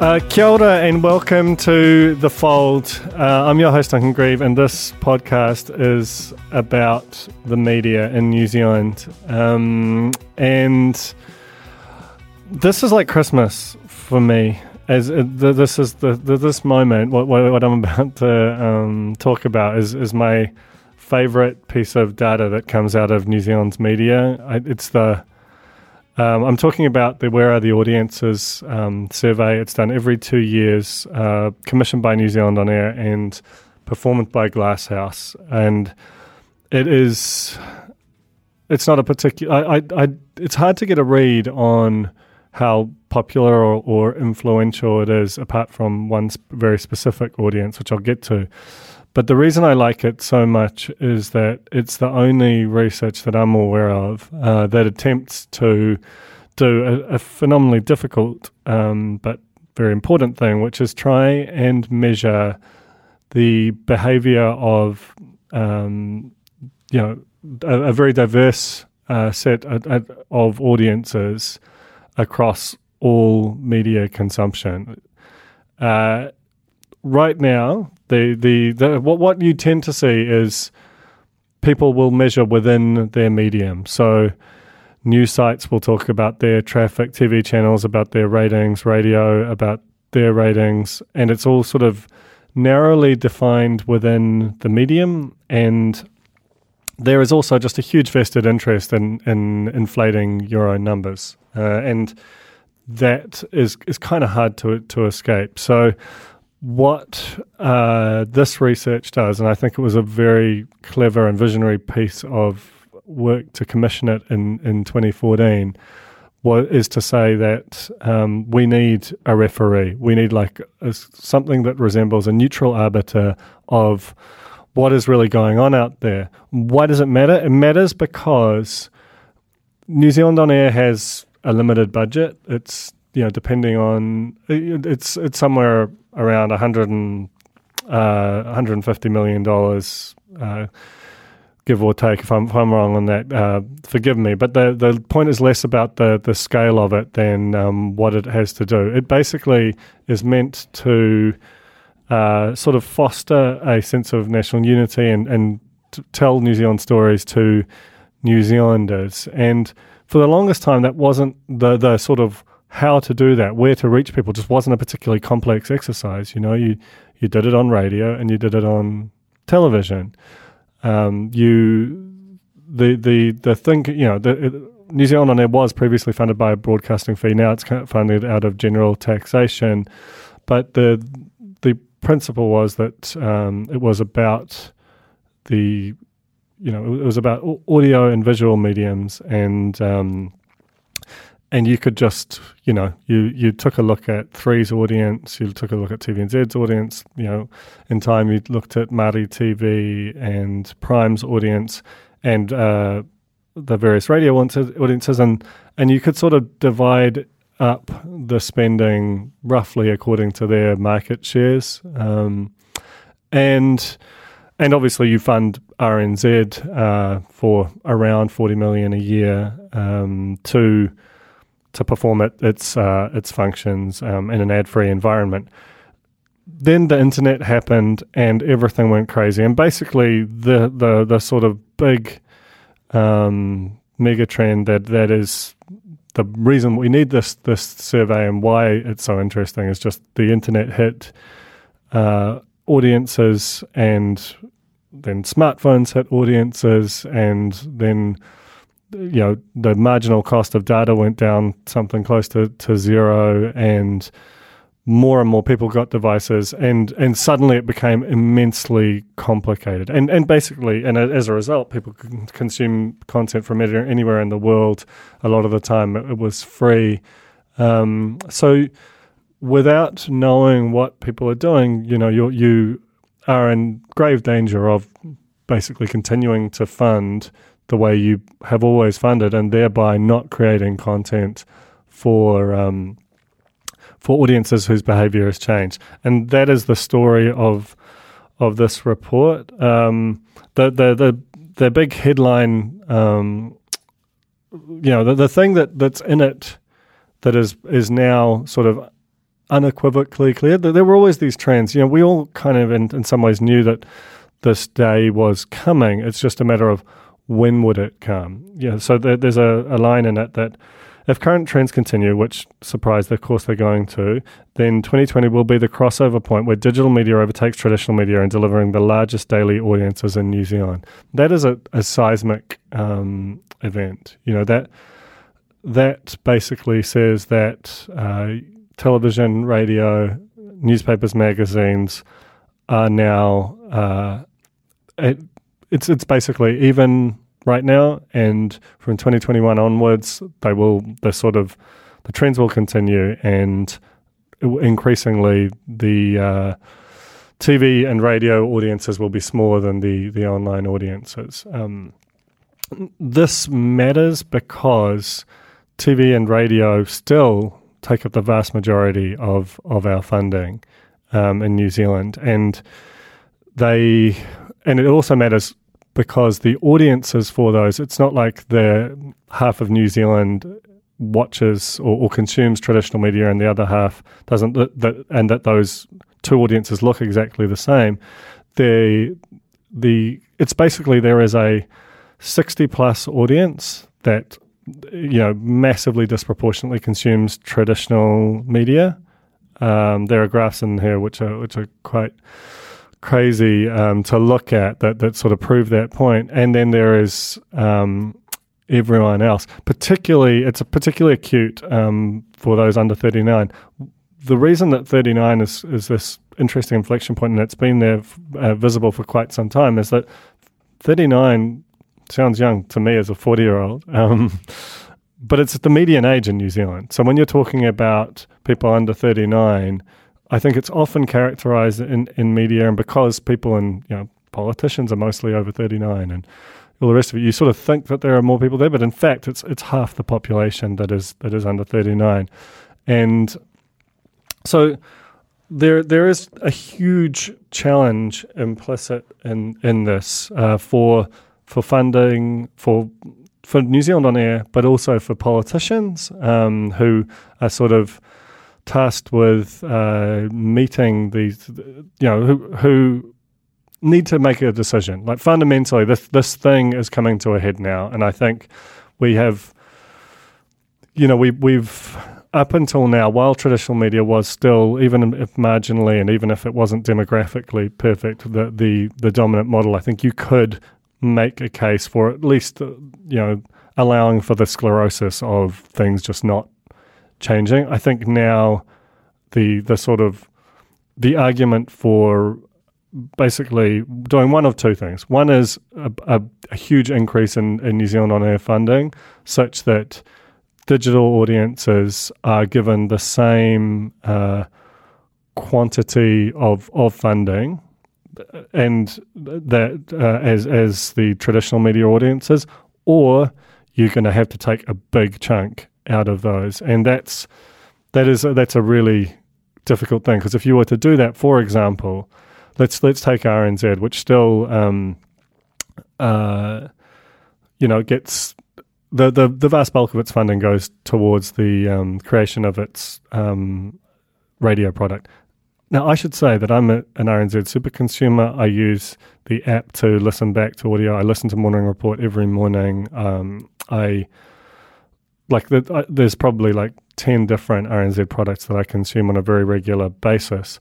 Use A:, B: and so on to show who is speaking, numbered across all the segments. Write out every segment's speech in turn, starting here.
A: Uh, kia ora and welcome to The Fold. Uh, I'm your host, Duncan Greive, and this podcast is about the media in New Zealand. Um, and this is like Christmas for me. As uh, th- this is the, the, this moment, what, what, what I'm about to um, talk about is, is my favorite piece of data that comes out of New Zealand's media. It's the um, I'm talking about the Where Are the Audiences um, survey. It's done every two years, uh, commissioned by New Zealand On Air and performed by Glasshouse. And it is, it's not a particular, I, I, I, it's hard to get a read on how popular or, or influential it is apart from one very specific audience, which I'll get to. But the reason I like it so much is that it's the only research that I'm aware of uh, that attempts to do a, a phenomenally difficult um, but very important thing, which is try and measure the behavior of, um, you know, a, a very diverse uh, set of, audiences across all media consumption. Uh, right now, the, the, the what what you tend to see is people will measure within their medium. So news sites will talk about their traffic, TV channels about their ratings, radio about their ratings, and it's all sort of narrowly defined within the medium and there is also just a huge vested interest in, in inflating your own numbers. Uh, and that is, is kind of hard to, to escape. So what uh, this research does, and I think it was a very clever and visionary piece of work to commission it in, in 2014, was, is to say that um, we need a referee. We need like a, something that resembles a neutral arbiter of what is really going on out there. Why does it matter? It matters because New Zealand on Air has a limited budget. It's you know depending on it's it's somewhere around 100 and, uh, 150 million dollars, uh, give or take. If I'm, if I'm wrong on that, uh, forgive me. But the the point is less about the the scale of it than um, what it has to do. It basically is meant to uh, sort of foster a sense of national unity and and tell New Zealand stories to New Zealanders. And for the longest time, that wasn't the the sort of how to do that, where to reach people, just wasn't a particularly complex exercise. You know, you you did it on radio and you did it on television. Um, you the the the thing you know the, it, New Zealand on Air was previously funded by a broadcasting fee. Now it's funded out of general taxation, but the the principle was that um, it was about the you know it was about audio and visual mediums and um, and you could just, you know, you you took a look at Three's audience, you took a look at TVNZ's audience, you know, in time you looked at Māori TV and Prime's audience and uh, the various radio audiences, and and you could sort of divide up the spending roughly according to their market shares, um, and and obviously you fund RNZ uh, for around forty million a year um, to to perform it, its uh, its functions um, in an ad free environment. then the internet happened and everything went crazy. And basically, the the the sort of big um, mega trend that that is the reason we need this this survey and why it's so interesting is just the internet hit uh, audiences and then smartphones hit audiences and then you know the marginal cost of data went down something close to, to zero and more and more people got devices and and suddenly it became immensely complicated. And and basically and as a result people consume content from anywhere in the world. A lot of the time it, it was free. Um, so without knowing what people are doing you know you you are in grave danger of basically continuing to fund the way you have always funded and thereby not creating content for um, for audiences whose behavior has changed. And that is the story of of this report. Um, the, the the the big headline, um, you know, the, the thing that, that's in it that is is now sort of unequivocally clear. That there were always these trends. You know, we all kind of in, in some ways knew that this day was coming. It's just a matter of when would it come. Yeah, so there, there's a, a line in it that if current trends continue, which surprise, of course they're going to, then 2020 will be the crossover point where digital media overtakes traditional media in delivering the largest daily audiences in New Zealand. That is a, a seismic um, event. You know that that basically says that uh, television, radio, newspapers, magazines are now. Uh, it's it's basically even right now, and from 2021 onwards, they will the sort of the trends will continue, and increasingly the uh, TV and radio audiences will be smaller than the the online audiences. Um, this matters because TV and radio still take up the vast majority of of our funding um, in New Zealand, and they and it also matters because the audiences for those, it's not like the half of New Zealand watches or, or consumes traditional media and the other half doesn't, that, and that those two audiences look exactly the same. The, the, it's basically there is a 60 plus audience that you know massively disproportionately consumes traditional media. Um, there are graphs in here which are which are quite crazy um, to look at that that sort of prove that point. And then there is um, everyone else. Particularly, it's a particularly acute um, for those under thirty nine. The reason that thirty nine is is this interesting inflection point, and it's been there uh, visible for quite some time, is that thirty nine sounds young to me as a forty year old. Um, but it's the median age in New Zealand. So when you're talking about people under 39, I think it's often characterized in, in media, and because people and you know politicians are mostly over 39 and all the rest of it, you sort of think that there are more people there, but in fact, it's it's half the population that is that is under 39, and so there there is a huge challenge implicit in in this uh, for for funding for for New Zealand on air, but also for politicians um, who are sort of tasked with uh, meeting these, you know, who, who need to make a decision. Like fundamentally, this this thing is coming to a head now, and I think we have, you know, we we've up until now, while traditional media was still, even if marginally, and even if it wasn't demographically perfect, the the the dominant model, I think you could make a case for at least, uh, you know, allowing for the sclerosis of things just not changing. I think now the the sort of the argument for basically doing one of two things. One is a, a, a huge increase in, in New Zealand on air funding, such that digital audiences are given the same uh, quantity of of funding and that uh, as as the traditional media audiences, or you're going to have to take a big chunk out of those, and that's that is that's a really difficult thing because if you were to do that, for example, let's let's take RNZ, which still um, uh, you know gets the, the the vast bulk of its funding goes towards the um, creation of its um, radio product. now I should say that I'm a, an RNZ super consumer. I use the app to listen back to audio. I listen to Morning Report every morning. Um, I like the, uh, there's probably like 10 different RNZ products that I consume on a very regular basis.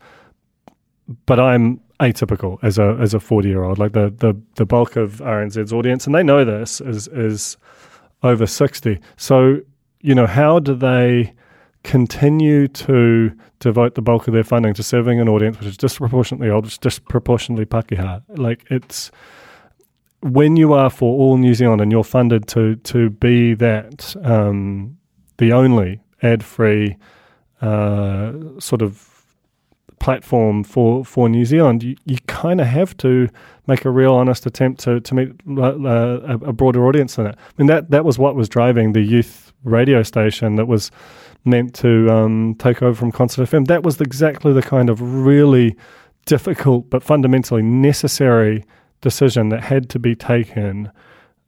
A: But I'm atypical as a as a 40 year old. Like the, the the bulk of RNZ's audience, and they know this, is is over 60. So, you know, how do they continue to devote the bulk of their funding to serving an audience which is disproportionately old, which is disproportionately Pakeha? Like it's when you are for all New Zealand and you're funded to to be that um, the only ad free uh, sort of platform for, for New Zealand, you, you kind of have to make a real honest attempt to, to meet uh, a, a, broader audience than it. I mean, that, that was what was driving the youth radio station that was meant to um, take over from Concert FM. That was exactly the kind of really difficult but fundamentally necessary decision that had to be taken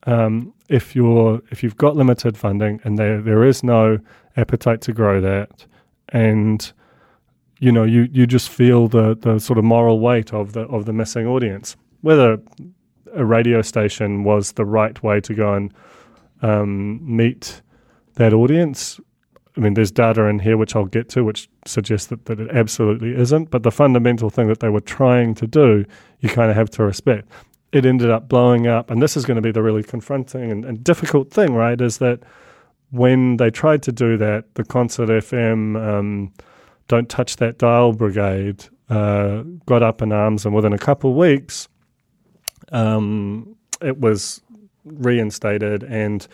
A: um, if you're if you've got limited funding and there there is no appetite to grow that, and you know you you just feel the the sort of moral weight of the of the missing audience. Whether a radio station was the right way to go and um, meet that audience. I mean, there's data in here which I'll get to, which suggests that, that it absolutely isn't. But the fundamental thing that they were trying to do, you kind of have to respect. It ended up blowing up, and this is going to be the really confronting and, and difficult thing, right? Is that when they tried to do that, the Concert FM um, Don't Touch That Dial Brigade uh, got up in arms, and within a couple of weeks, um, it was reinstated. And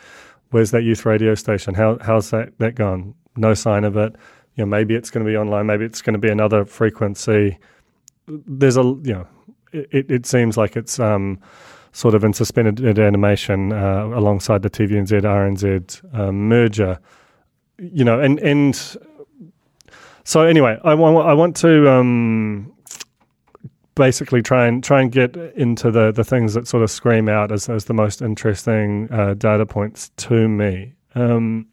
A: where's that youth radio station? How, how's that, that gone? No sign of it. You know, maybe it's going to be online. Maybe it's going to be another frequency. There's a you know, it, it seems like it's um, sort of in suspended animation uh, alongside the TVNZ RNZ um, merger. You know, and and so anyway, I want I want to um, basically try and try and get into the the things that sort of scream out as as the most interesting uh, data points to me. Um,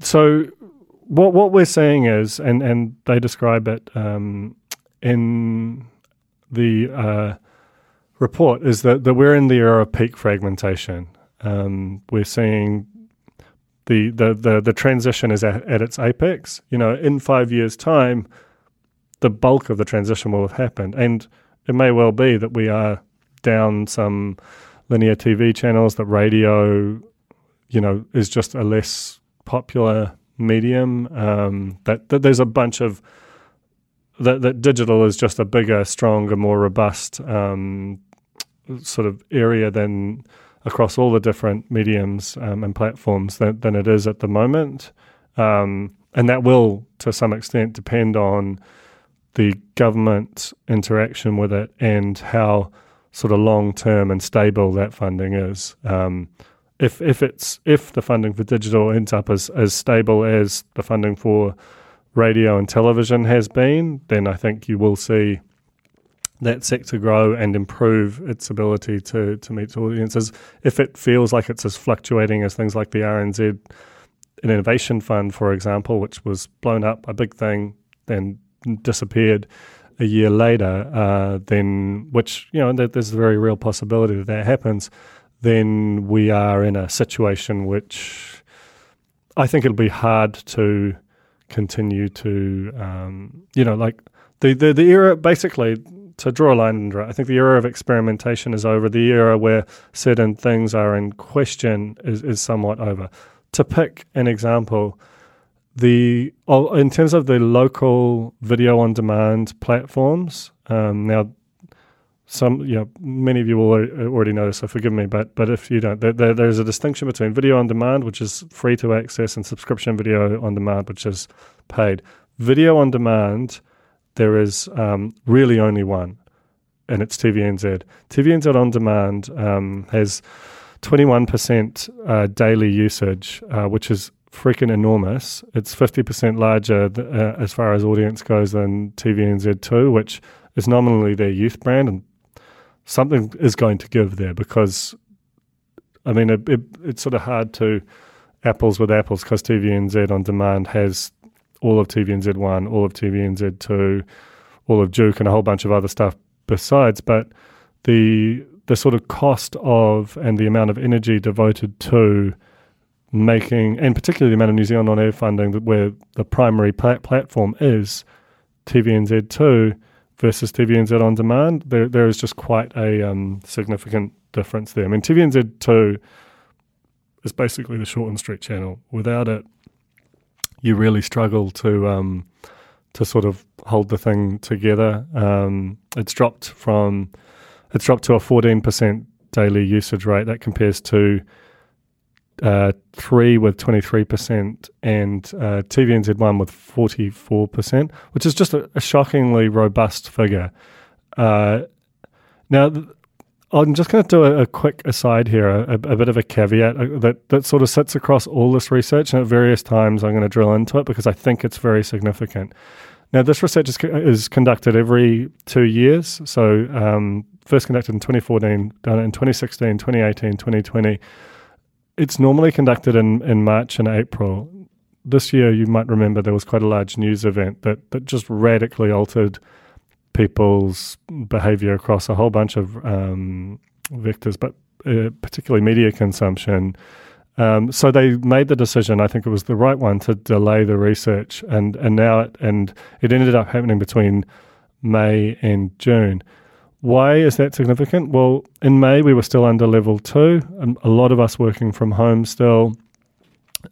A: so what what we're seeing is, and and they describe it um, in the uh, report is that, that we're in the era of peak fragmentation. Um, we're seeing the, the, the, the transition is at, at, its apex. You know, in five years' time, the bulk of the transition will have happened. And it may well be that we are down some linear TV channels, that radio, you know, is just a less popular medium. Um, that, that there's a bunch of that, that digital is just a bigger, stronger, more robust um, sort of area than across all the different mediums um, and platforms than, than it is at the moment. Um, and that will, to some extent, depend on the government interaction with it and how sort of long term and stable that funding is. Um, if if it's if the funding for digital ends up as, as stable as the funding for radio and television has been, then I think you will see that sector grow and improve its ability to, to meet audiences. If it feels like it's as fluctuating as things like the RNZ and Innovation Fund, for example, which was blown up, a big thing, then disappeared a year later, uh, then which you know there's a very real possibility that that happens. Then we are in a situation which I think it'll be hard to continue to, um, you know, like the, the, the era, basically, to draw a line under it, I think the era of experimentation is over. The era where certain things are in question is, is somewhat over. To pick an example, the oh, in terms of the local video on demand platforms, um, now some you know many of you will already know so forgive me. But but if you don't, there, there, there's a distinction between video on demand, which is free to access, and subscription video on demand, which is paid. Video on demand, there is um, really only one, and it's TVNZ. TVNZ on demand um, has 21% uh, daily usage, uh, which is freaking enormous. It's 50% larger th- uh, as far as audience goes than TVNZ2, which is nominally their youth brand and something is going to give there because, I mean, it, it, it's sort of hard to apples with apples because TVNZ on demand has all of TVNZ1, all of TVNZ2, all of Duke, and a whole bunch of other stuff besides. But the the sort of cost of and the amount of energy devoted to making, and particularly the amount of New Zealand on air funding that where the primary plat- platform is TVNZ2 versus TVNZ on demand, there there is just quite a um, significant difference there. I mean, TVNZ2 is basically the Shortland Street channel. Without it, you really struggle to um, to sort of hold the thing together. Um, it's dropped from it's dropped to a fourteen percent daily usage rate. That compares to uh, three with 23% and uh, TVNZ1 with 44%, which is just a, a shockingly robust figure. Uh, now, I'm just going to do a, a, quick aside here, a, a, bit of a caveat uh, that, that sort of sits across all this research, and at various times I'm going to drill into it because I think it's very significant. Now, this research is, is conducted every two years. So, um, first conducted in 2014, done in 2016, 2018, 2020 it's normally conducted in, in March and April. This year, you might remember there was quite a large news event that, that just radically altered people's behavior across a whole bunch of um, vectors, but uh, particularly media consumption. Um, so they made the decision. I think it was the right one to delay the research, and and now it, and it ended up happening between May and June. Why is that significant? Well, in May, we were still under level two, a lot of us working from home still.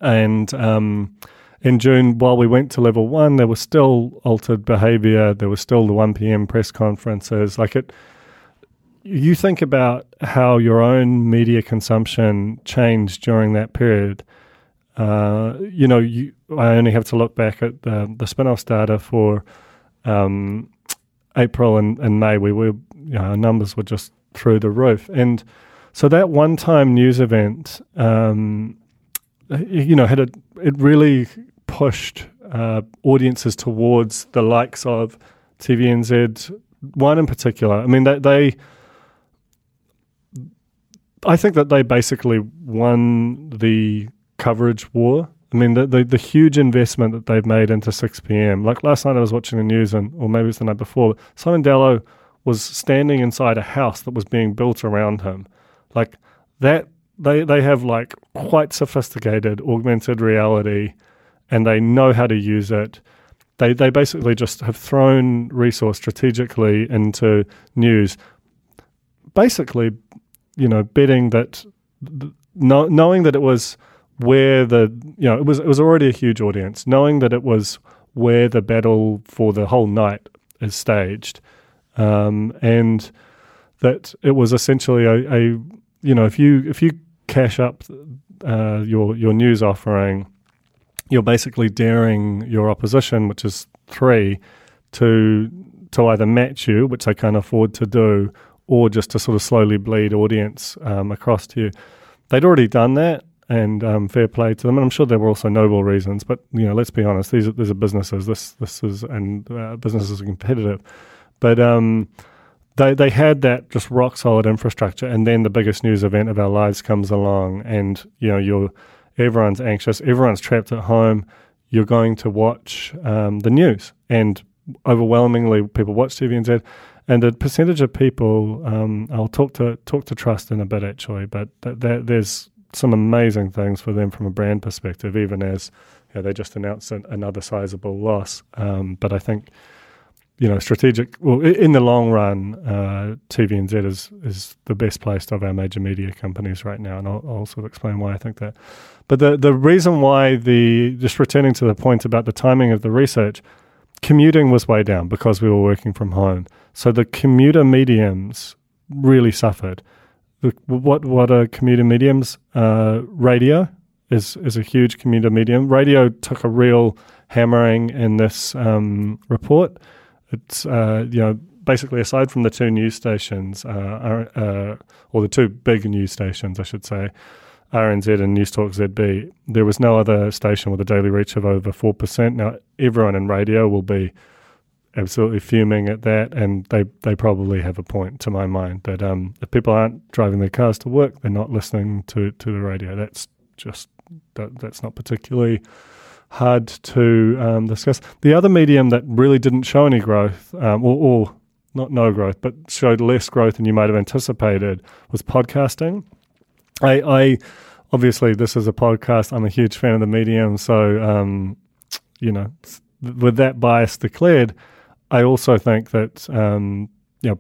A: And um, in June, while we went to level one, there was still altered behavior. There was still the 1 p.m. press conferences. Like it, you think about how your own media consumption changed during that period. Uh, you know, you, I only have to look back at the, the spin-offs data for um, April and, and May. We were you know, our numbers were just through the roof. And so that one time news event, um, you know, had a, it really pushed uh, audiences towards the likes of TVNZ, one in particular. I mean, they, they, I think that they basically won the coverage war. I mean, the, the, the huge investment that they've made into 6 p.m. Like last night, I was watching the news, and or maybe it was the night before. Simon Dallow was standing inside a house that was being built around him. Like that they they have like quite sophisticated augmented reality and they know how to use it. They they basically just have thrown resource strategically into news. Basically, you know, betting that know, knowing that it was where the you know it was it was already a huge audience, knowing that it was where the battle for the whole night is staged um, and that it was essentially a, a, you know if you if you cash up uh, your your news offering, you're basically daring your opposition, which is three, to to either match you, which they can't afford to do, or just to sort of slowly bleed audience um, across to you. They'd already done that, and um, fair play to them. And I'm sure there were also noble reasons, but you know, let's be honest, these are, these are businesses. This this is and uh, businesses are competitive. But um, they they had that just rock solid infrastructure, and then the biggest news event of our lives comes along, and you know you're everyone's anxious, everyone's trapped at home. You're going to watch um, the news, and overwhelmingly people watch TVNZ. And the percentage of people, um, I'll talk to talk to Trust in a bit actually, but that, that, there's some amazing things for them from a brand perspective, even as you know, they just announced an, another sizable loss. Um, but I think you know, strategic. Well, in the long run, uh, TVNZ is is the best placed of our major media companies right now, and I'll, I'll, sort of explain why I think that. But the the reason why the just returning to the point about the timing of the research, commuting was way down because we were working from home. So the commuter mediums really suffered. The, what what are commuter mediums? Uh, radio is is a huge commuter medium. Radio took a real hammering in this um, report it's uh, you know basically aside from the two news stations, uh, uh, or the two big news stations, I should say, RNZ and Newstalk ZB, there was no other station with a daily reach of over four percent. Now everyone in radio will be absolutely fuming at that, and they, they probably have a point to my mind that um, if people aren't driving their cars to work, they're not listening to, to the radio. That's just that, that's not particularly hard to um, discuss. The other medium that really didn't show any growth, um, or, or not no growth, but showed less growth than you might have anticipated, was podcasting. I, I obviously this is a podcast. I'm a huge fan of the medium, so um, you know, with that bias declared, I also think that um, you know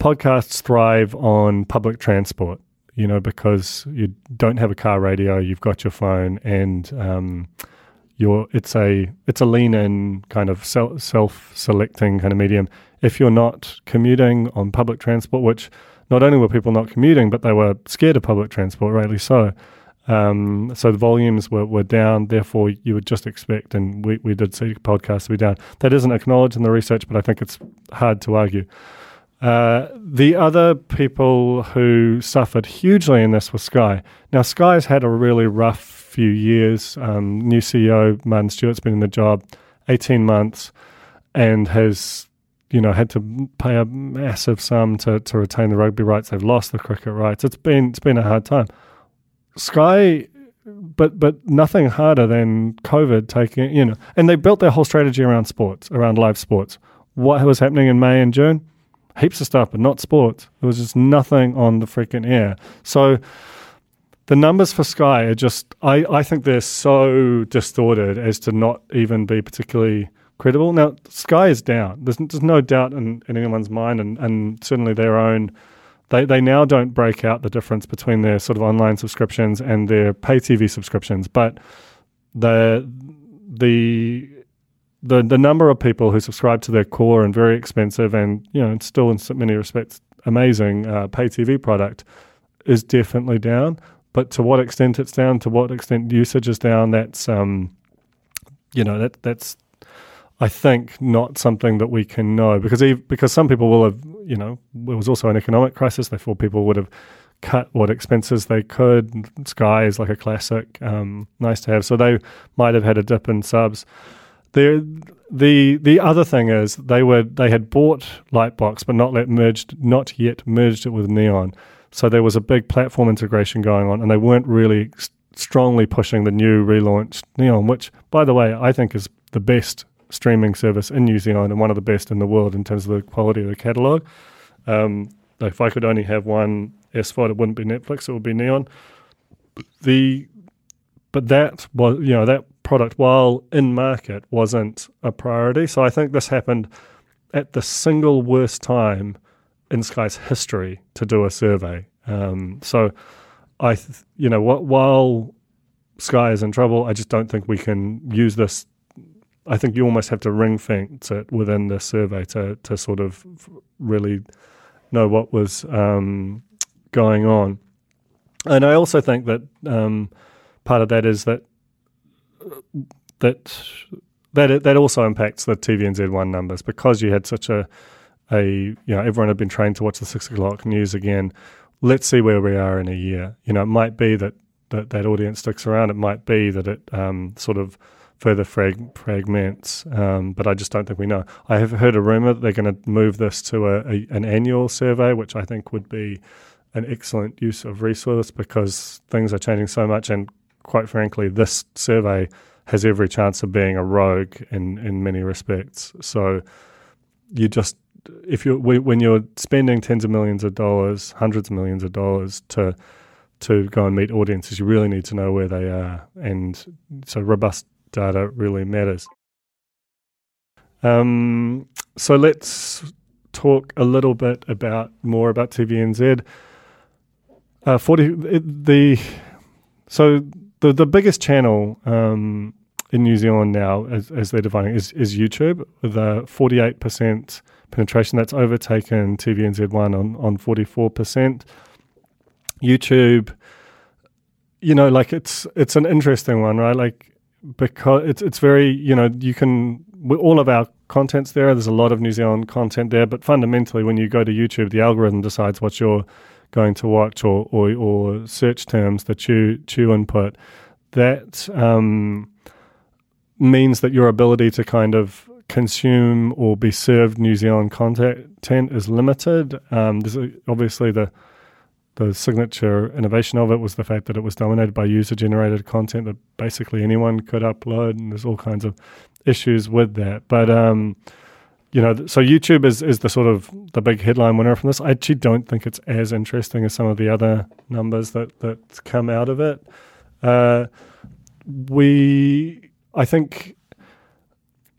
A: podcasts thrive on public transport. You know, because you don't have a car radio, you've got your phone, and um, you're it's a it's a lean in kind of self selecting kind of medium. If you're not commuting on public transport, which not only were people not commuting, but they were scared of public transport, rightly so. Um, so the volumes were, were down. Therefore, you would just expect, and we, we did see podcasts to be down. That isn't acknowledged in the research, but I think it's hard to argue. Uh, the other people who suffered hugely in this was Sky. Now, Sky's had a really rough few years. Um, new CEO Martin Stewart's been in the job 18 months and has you know, had to pay a massive sum to, to retain the rugby rights. They've lost the cricket rights. It's been it's been a hard time. Sky, but but nothing harder than COVID taking you know, and they built their whole strategy around sports, around live sports. What was happening in May and June? Heaps of stuff, but not sports. There was just nothing on the freaking air. So the numbers for Sky are just I, I think they're so distorted as to not even be particularly credible. Now, Sky is down. There's, there's no doubt in, in anyone's mind, and, and certainly their own. They, they now don't break out the difference between their sort of online subscriptions and their pay TV subscriptions, but the the the the number of people who subscribe to their core and very expensive and you know still in many respects amazing uh, pay TV product is definitely down. But to what extent it's down, to what extent usage is down, that's um, you know that that's I think not something that we can know because because some people will have you know it was also an economic crisis. Therefore, people would have cut what expenses they could. Sky is like a classic, um, nice to have. So they might have had a dip in subs. The the the other thing is they were they had bought Lightbox but not let merged not yet merged it with Neon. So there was a big platform integration going on, and they weren't really strongly pushing the new relaunched Neon, which by the way I think is the best streaming service in New Zealand and one of the best in the world in terms of the quality of the catalogue. Um, if I could only have one SVOD, it wouldn't be Netflix; it would be Neon. The but that was you know that product while in market wasn't a priority. So I think this happened at the single worst time in Sky's history to do a survey. Um, so I, th- you know, wh- while Sky is in trouble, I just don't think we can use this I think you almost have to ring fence it within the survey to to sort of really know what was um, going on. And I also think that um, part of that is that that that that also impacts the TVNZ one numbers because you had such a a you know everyone had been trained to watch the six o'clock news again. Let's see where we are in a year. You know, it might be that that, that audience sticks around. It might be that it um, sort of further frag- fragments, um, but I just don't think we know. I have heard a rumor that they're going to move this to a, a, an annual survey, which I think would be an excellent use of resource because things are changing so much, and quite frankly, this survey has every chance of being a rogue in in many respects. So you just if you when you're spending tens of millions of dollars, hundreds of millions of dollars to to go and meet audiences, you really need to know where they are, and so robust data really matters. Um, so let's talk a little bit about more about TVNZ. Uh, Forty the so the the biggest channel um, in New Zealand now, as, as they're defining, is, is YouTube with a forty eight percent penetration. That's overtaken TVNZ one on on forty four percent. YouTube, you know, like it's it's an interesting one, right? Like because it's it's very you know you can all of our content's there. There's a lot of New Zealand content there, but fundamentally, when you go to YouTube, the algorithm decides what you're going to watch or or, or search terms that you you input. That um, means that your ability to kind of consume or be served New Zealand content is limited. Um, there's obviously the the signature innovation of it was the fact that it was dominated by user generated content that basically anyone could upload, and there's all kinds of issues with that. But um, you know, so YouTube is is the sort of the big headline winner from this. I actually don't think it's as interesting as some of the other numbers that that come out of it. Uh, we, I think,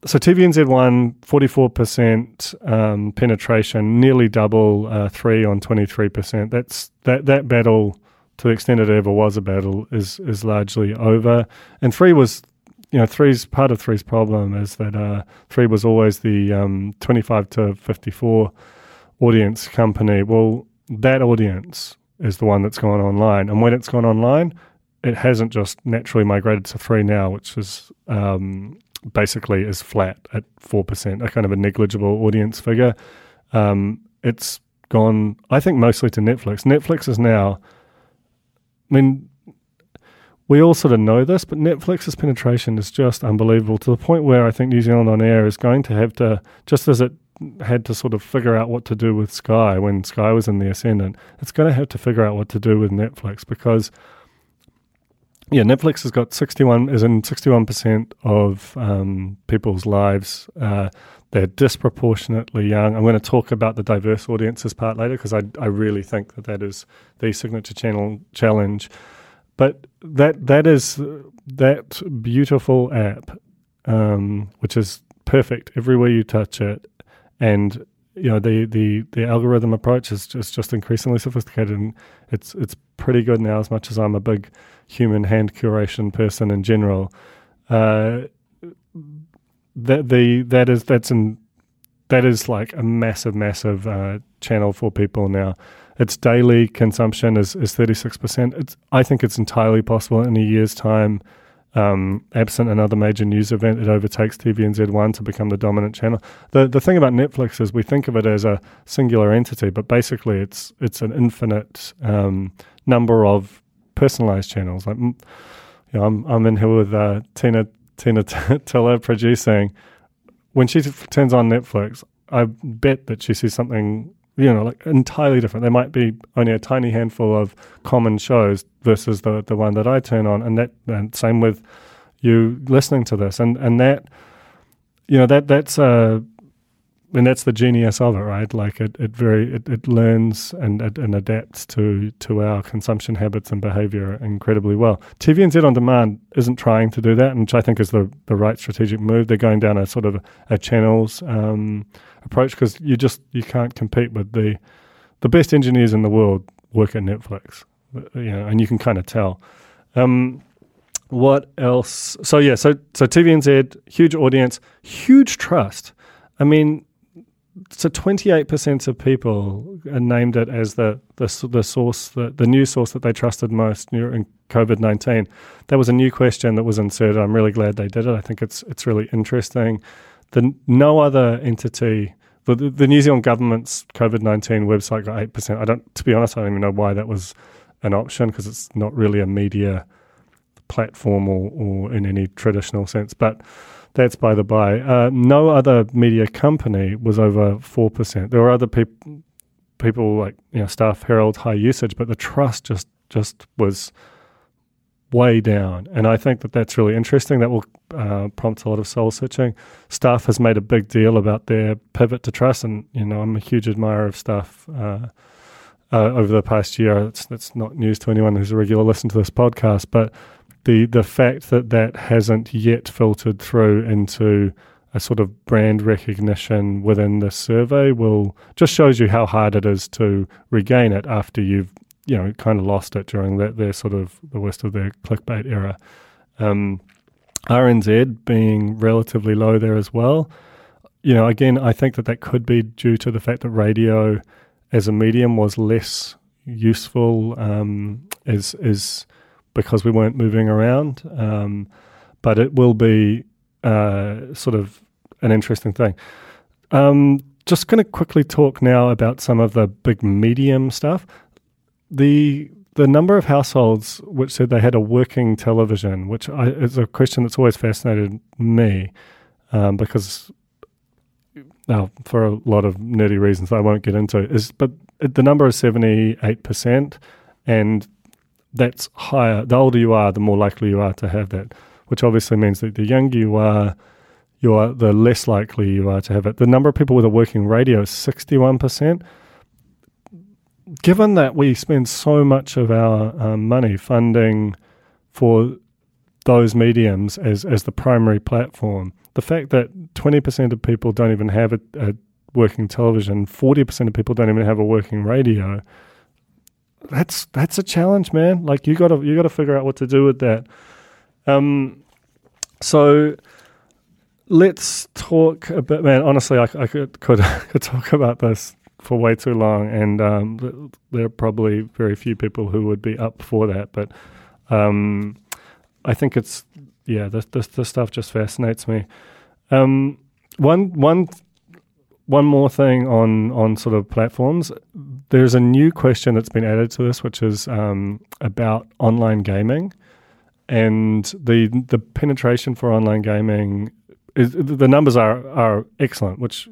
A: so TVNZ one 44% um, penetration, nearly double uh, three on 23%. That's that that battle, to the extent it ever was a battle, is is largely over. And three was, you know, three's part of three's problem is that uh, three was always the um, 25 to 54 audience company. Well, that audience is the one that's gone online, and when it's gone online, it hasn't just naturally migrated to three now, which is um, basically is flat at four percent, a kind of a negligible audience figure. Um, it's gone, I think, mostly to Netflix. Netflix is now, I mean, we all sort of know this, but Netflix's penetration is just unbelievable to the point where I think New Zealand on Air is going to have to, just as it had to sort of figure out what to do with Sky when Sky was in the ascendant, it's going to have to figure out what to do with Netflix because yeah, Netflix has got 61, is in 61% of um, people's lives. Uh, they're disproportionately young. I'm going to talk about the diverse audiences part later because I, I really think that that is the signature channel challenge. But that that is that beautiful app, um, which is perfect everywhere you touch it, and you know the the the algorithm approach is just just increasingly sophisticated and it's it's pretty good now as much as I'm a big human hand curation person in general. Uh, that the that is that's in that is like a massive massive uh, channel for people now its daily consumption is is 36% it's I think it's entirely possible in a year's time um, absent another major news event, it overtakes TVNZ1 to become the dominant channel. The the thing about Netflix is we think of it as a singular entity, but basically it's it's an infinite um, number of personalized channels. Like, you know, I'm I'm in here with uh, Tina Tina Tiller producing. When she turns on Netflix, I bet that she sees something you know, like entirely different. There might be only a tiny handful of common shows versus the the one that I turn on, and that and same with you listening to this, and and that you know that that's uh and that's the genius of it, right? Like it, it very it, it learns and and adapts to to our consumption habits and behavior incredibly well. TVNZ on demand isn't trying to do that, which I think is the the right strategic move. They're going down a sort of a channels um, approach because you just you can't compete with the the best engineers in the world work at Netflix, you know, and you can kind of tell. Um, what else? So yeah, so so TVNZ, huge audience, huge trust. I mean, so 28% of people named it as the the, the source, the, the news source that they trusted most in COVID 19. That was a new question that was inserted. I'm really glad they did it. I think it's it's really interesting. The no other entity, the, the New Zealand government's COVID 19 website got 8%. I don't, to be honest, I don't even know why that was an option because it's not really a media platform or, or in any traditional sense. But that's by the by. Uh, no other media company was over 4%. There were other people, people like you know, Stuff Herald, high usage, but the trust just just was way down. And I think that that's really interesting. That will uh, prompt a lot of soul searching. Stuff has made a big deal about their pivot to trust, and you know I'm a huge admirer of Stuff. Uh, uh, over the past year, it's, that's not news to anyone who's a regular listener to this podcast, but the the fact that that hasn't yet filtered through into a sort of brand recognition within the survey will just shows you how hard it is to regain it after you've you know kind of lost it during that their sort of the worst of their clickbait era. Um, RNZ being relatively low there as well. You know, again, I think that that could be due to the fact that radio as a medium was less useful um, as as because we weren't moving around. Um, but it will be uh, sort of an interesting thing. Um, just going to quickly talk now about some of the big medium stuff. The the number of households which said they had a working television, which I, is a question that's always fascinated me, um, because now for a lot of nerdy reasons I won't get into, is but the number is 78%, and that's higher. The older you are, the more likely you are to have that, which obviously means that the younger you are, you are the less likely you are to have it. The number of people with a working radio is 61%. Given that we spend so much of our um, money funding for those mediums as, as the primary platform, the fact that 20% of people don't even have a, a working television, 40% of people don't even have a working radio, that's that's a challenge, man. Like you gotta you gotta figure out what to do with that. Um, so let's talk a bit, man. Honestly, I, I could, could could talk about this for way too long, and um, there are probably very few people who would be up for that. But um, I think it's yeah, this this, this stuff just fascinates me. Um, one one one more thing on on sort of platforms. There's a new question that's been added to this, which is um, about online gaming, and the the penetration for online gaming is the numbers are are excellent, which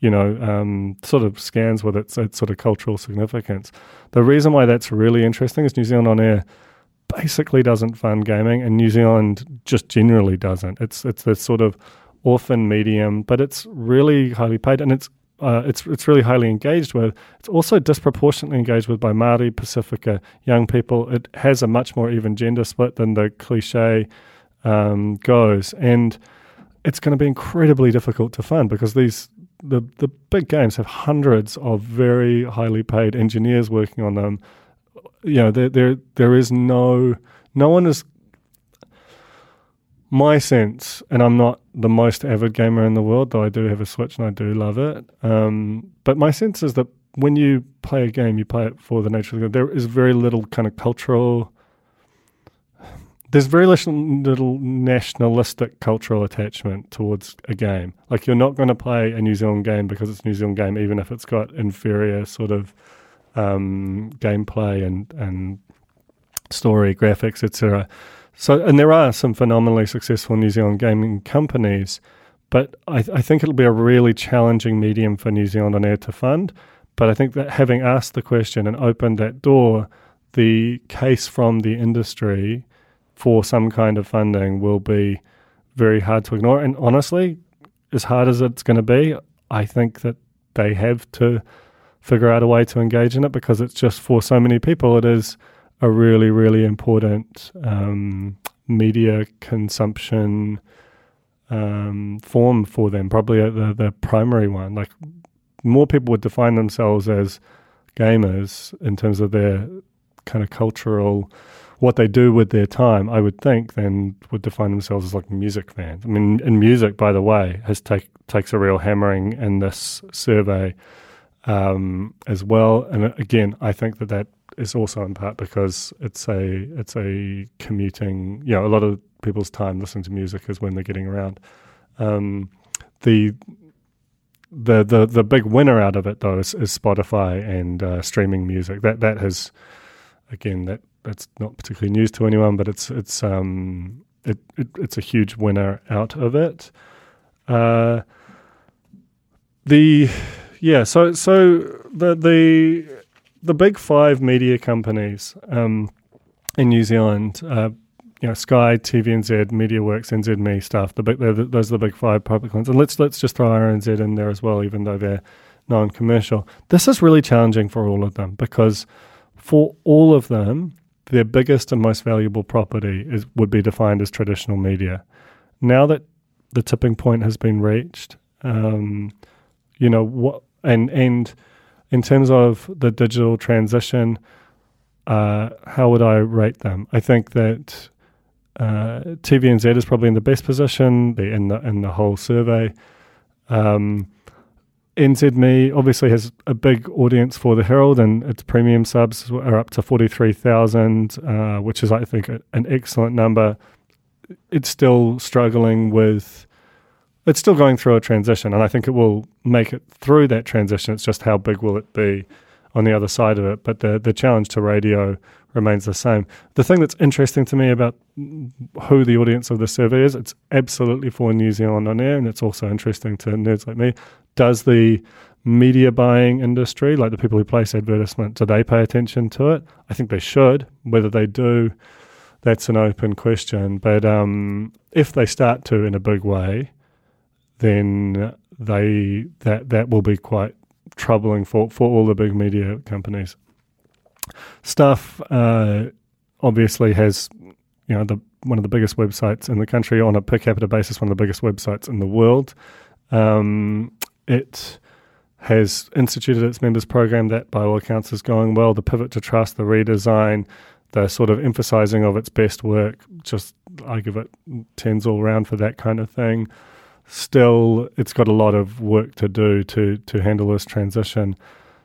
A: you know um, sort of scans with its, its sort of cultural significance. The reason why that's really interesting is New Zealand on Air basically doesn't fund gaming, and New Zealand just generally doesn't. It's it's this sort of orphan medium, but it's really highly paid and it's uh, it's it's really highly engaged with. It's also disproportionately engaged with by Maori Pasifika young people. It has a much more even gender split than the cliche um, goes, and it's going to be incredibly difficult to fund because these the the big games have hundreds of very highly paid engineers working on them. You know, there there there is no no one is my sense, and I'm not the most avid gamer in the world, though I do have a Switch and I do love it. Um, but my sense is that when you play a game, you play it for the nature of the game. There is very little kind of cultural. There's very little, nationalistic cultural attachment towards a game. Like you're not going to play a New Zealand game because it's a New Zealand game, even if it's got inferior sort of um, gameplay and and story, graphics, etc. So, and there are some phenomenally successful New Zealand gaming companies, but I, I, think it'll be a really challenging medium for New Zealand on air to fund. But I think that having asked the question and opened that door, the case from the industry for some kind of funding will be very hard to ignore. And honestly, as hard as it's going to be, I think that they have to figure out a way to engage in it because it's just for so many people, it is a really, really important um, media consumption um, form for them, probably the, the primary one. Like more people would define themselves as gamers in terms of their kind of cultural what they do with their time, I would think, then would define themselves as like music fans. I mean, and music, by the way, has take takes a real hammering in this survey um, as well. And again, I think that that is also in part because it's a it's a commuting. You know, a lot of people's time listening to music is when they're getting around. Um, the the the the big winner out of it though is, is Spotify and uh, streaming music. That that has again that that's not particularly news to anyone, but it's it's um it, it it's a huge winner out of it. Uh, the yeah, so so the the the big five media companies um, in New Zealand, uh, you know, Sky, TVNZ, MediaWorks, NZME Stuff. The big, the, those are the big five public ones, and let's let's just throw RNZ in there as well, even though they're non-commercial. This is really challenging for all of them because for all of them, their biggest and most valuable property is would be defined as traditional media. Now that the tipping point has been reached, um, you know what, and and in terms of the digital transition, uh, how would I rate them? I think that uh, TVNZ is probably in the best position in the in the whole survey. Um, NZME obviously has a big audience for the Herald, and its premium subs are up to forty three thousand, uh, which is I think an excellent number. It's still struggling with it's still going through a transition, and I think it will make it through that transition. It's just how big will it be on the other side of it. But the the challenge to radio remains the same. The thing that's interesting to me about who the audience of the survey is, it's absolutely for New Zealand on air, and it's also interesting to nerds like me. does the media buying industry, like the people who place advertisement, do they pay attention to it? I think they should. Whether they do, that's an open question. But um, if they start to in a big way, then they that that will be quite troubling for, for all the big media companies. Stuff uh, obviously has you know the one of the biggest websites in the country on a per capita basis, one of the biggest websites in the world. Um, it has instituted its members program that, by all accounts, is going well. The pivot to trust, the redesign, the sort of emphasizing of its best work. Just I give it tens all round for that kind of thing. Still, it's got a lot of work to do to to handle this transition.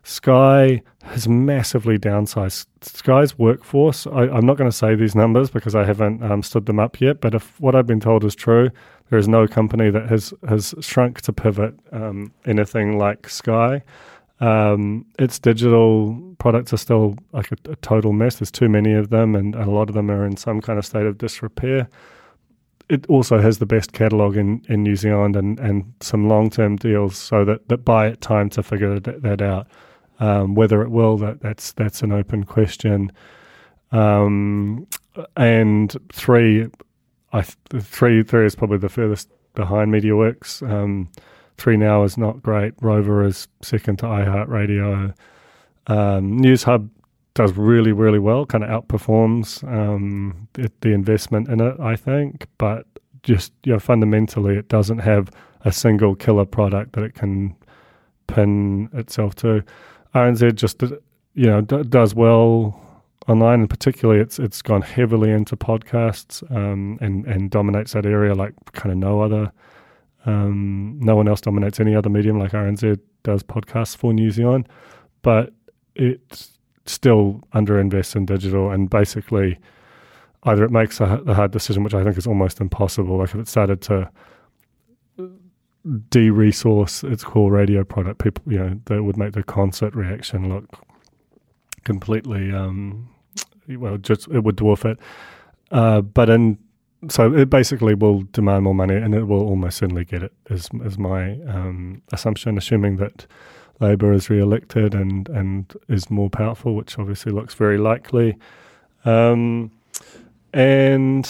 A: Sky has massively downsized. Sky's workforce, I, am not going to say these numbers because I haven't um, stood them up yet, but if what I've been told is true, there is no company that has, has shrunk to pivot um, anything like Sky. Um, its digital products are still like a, a, total mess. There's too many of them, and a lot of them are in some kind of state of disrepair. It also has the best catalog in, in New Zealand and, and some long term deals, so that, that buy it time to figure that, that out. Um, whether it will, that that's that's an open question. Um, and three, I three three is probably the furthest behind MediaWorks. Um, ThreeNow is not great. Rova is second to iHeartRadio. Um, Newshub does really really well, kind of outperforms um, the, the investment in it, I think. But just you know, fundamentally, it doesn't have a single killer product that it can pin itself to. RNZ just you know d- does well online, and particularly it's it's gone heavily into podcasts um, and and dominates that area like kind of no other. Um, no one else dominates any other medium like RNZ does podcasts for New Zealand, but it still underinvests in digital and basically either it makes a, a hard decision, which I think is almost impossible. Like if it started to de-resource its core radio product, people, you know, that would make the concert reaction look completely, um, well, just it would dwarf it. Uh, but in so it basically will demand more money, and it will almost certainly get it. Is is my um, assumption, assuming that Labour is re-elected and and is more powerful, which obviously looks very likely. Um, and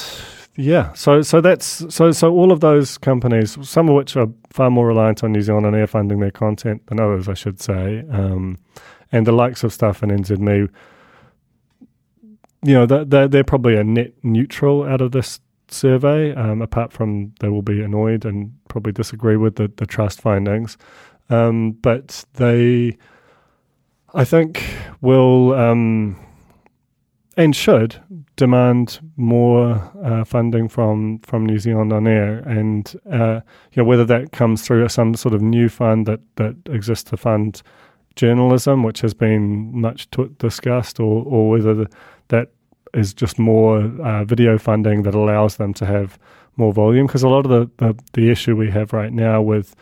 A: yeah, so so that's so so all of those companies, some of which are far more reliant on New Zealand on Air funding their content than others, I should say, um, and the likes of Stuff and NZME, you know, they're, they're probably a net neutral out of this survey. Um, apart from they will be annoyed and probably disagree with the, the trust findings, um, but they, I think, will um, and should demand more uh, funding from from New Zealand on air, and uh, you know whether that comes through some sort of new fund that that exists to fund journalism, which has been much t- discussed, or or whether the, that is just more uh, video funding that allows them to have more volume. Because a lot of the, the, the issue we have right now with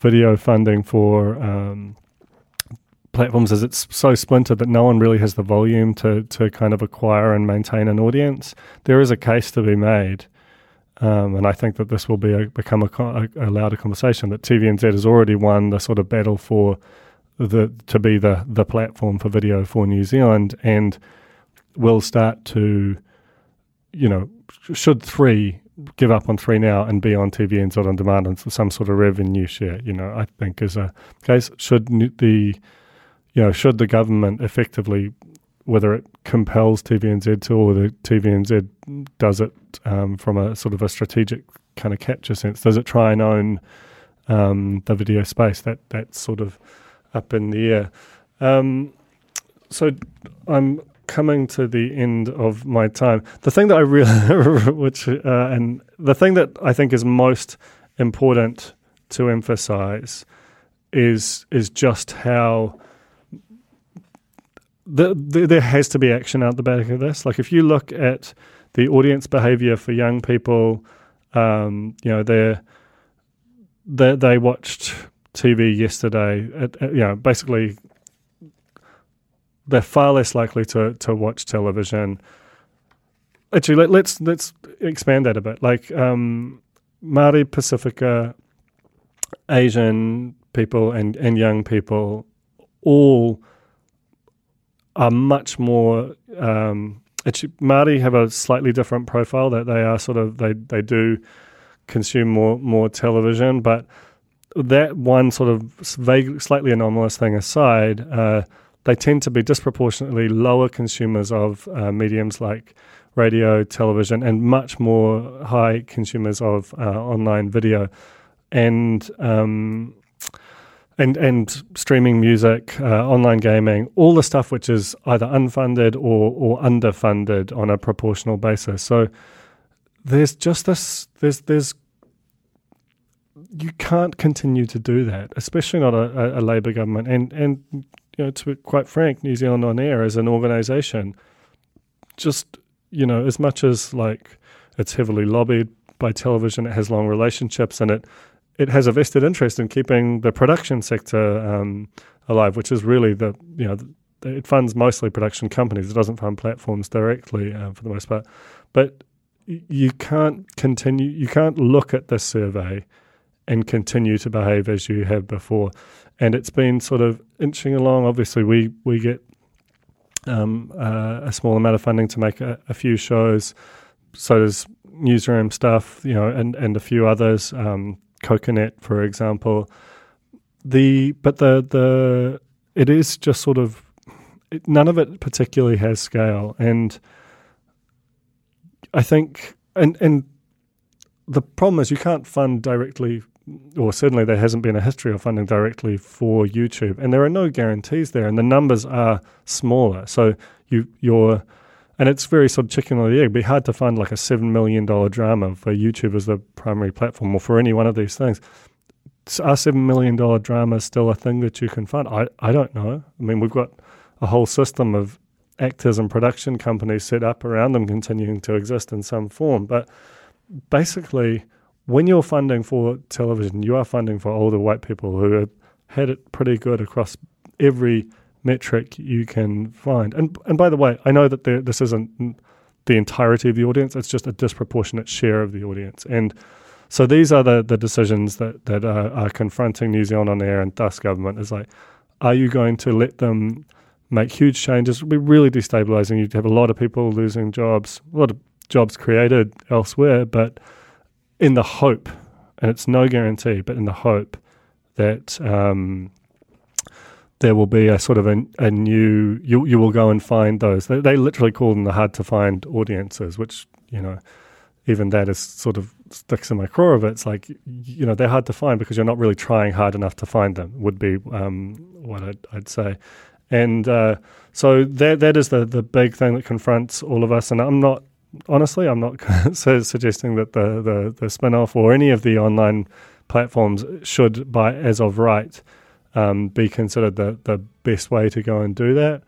A: video funding for um, platforms is it's so splintered that no one really has the volume to to kind of acquire and maintain an audience. There is a case to be made, um, and I think that this will be a, become a, a, louder conversation. That TVNZ has already won the sort of battle for the to be the the platform for video for New Zealand, and will start to, you know, should three give up on ThreeNow and be on TVNZ on demand and some sort of revenue share. You know, I think is a case. Should the you know, should the government effectively, whether it compels TVNZ to or whether TVNZ does it um, from a sort of a strategic kind of capture sense, does it try and own um, the video space? That that's sort of up in the air. Um, so I'm coming to the end of my time. The thing that I really, which uh, and the thing that I think is most important to emphasize is is just how the, the, there has to be action out the back of this. Like if you look at the audience behavior for young people, um, you know, they they watched TV yesterday. At, at, you know, basically, they're far less likely to to watch television. Actually, let, let's let's expand that a bit. Like um, Maori Pasifika, Asian people and, and young people all are much more. Um, Māori have a slightly different profile that they are sort of they they do consume more more television, but that one sort of vague, slightly anomalous thing aside, uh, they tend to be disproportionately lower consumers of uh, mediums like radio, television, and much more high consumers of uh, online video, and um, and and streaming music, uh, online gaming, all the stuff which is either unfunded or or underfunded on a proportional basis. So there's just this there's there's you can't continue to do that, especially not a, a, a Labour government. And and you know, to be quite frank, New Zealand on Air as an organisation, just you know, as much as like it's heavily lobbied by television, it has long relationships, and it it has a vested interest in keeping the production sector um, alive, which is really the you know it funds mostly production companies. It doesn't fund platforms directly uh, for the most part, but you can't continue. You can't look at this survey and continue to behave as you have before. And it's been sort of inching along. Obviously, we we get um, uh, a small amount of funding to make a, a, few shows. So does Newsroom Stuff, you know, and and a few others. Um, Coconet, for example. The but the the it is just sort of it, none of it particularly has scale, and I think and and the problem is you can't fund directly or certainly there hasn't been a history of funding directly for YouTube, and there are no guarantees there, and the numbers are smaller. So you you're and it's very sort of chicken or the egg. It'd be hard to find like a seven million dollar drama for YouTube as the primary platform, or for any one of these things. Are seven million dollar dramas still a thing that you can fund? I I don't know. I mean, we've got a whole system of actors and production companies set up around them continuing to exist in some form, but basically when you're funding for television, you are funding for older white people who have had it pretty good across every metric you can find. And and by the way, I know that there, this isn't the entirety of the audience; it's just a disproportionate share of the audience. And so these are the, the decisions that that are, are confronting New Zealand on air and thus government is like, are you going to let them make huge changes? It will be really destabilizing. You'd have a lot of people losing jobs, a lot of jobs created elsewhere, but in the hope, and it's no guarantee, but in the hope that um, there will be a sort of a, a, new you you will go and find those. They, they literally call them the hard to find audiences, which you know even that is sort of sticks in my craw of it. It's like you know they're hard to find because you're not really trying hard enough to find them. Would be um, what I'd, I'd, say, and uh, so that that is the the big thing that confronts all of us. And I'm not honestly, I'm not suggesting that the, the, the Spinoff or any of the online platforms should, by as of right, um, be considered the, the best way to go and do that.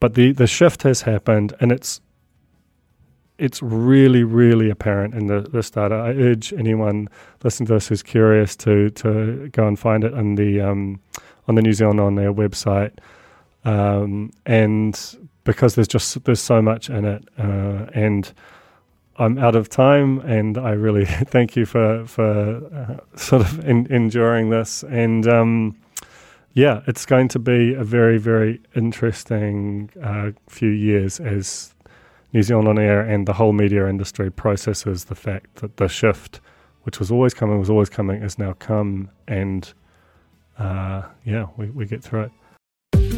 A: But the, the shift has happened, and it's it's really, really apparent in the, the data. I urge anyone listening to this who's curious to to go and find it on the um, on the New Zealand on their website. Um, and because there's just there's so much in it, uh, and I'm out of time, and I really thank you for for uh, sort of in, enduring this, and um, yeah, it's going to be a very very interesting uh, few years as New Zealand on Air and the whole media industry processes the fact that the shift, which was always coming, was always coming, has now come, and uh, yeah, we, we get through it.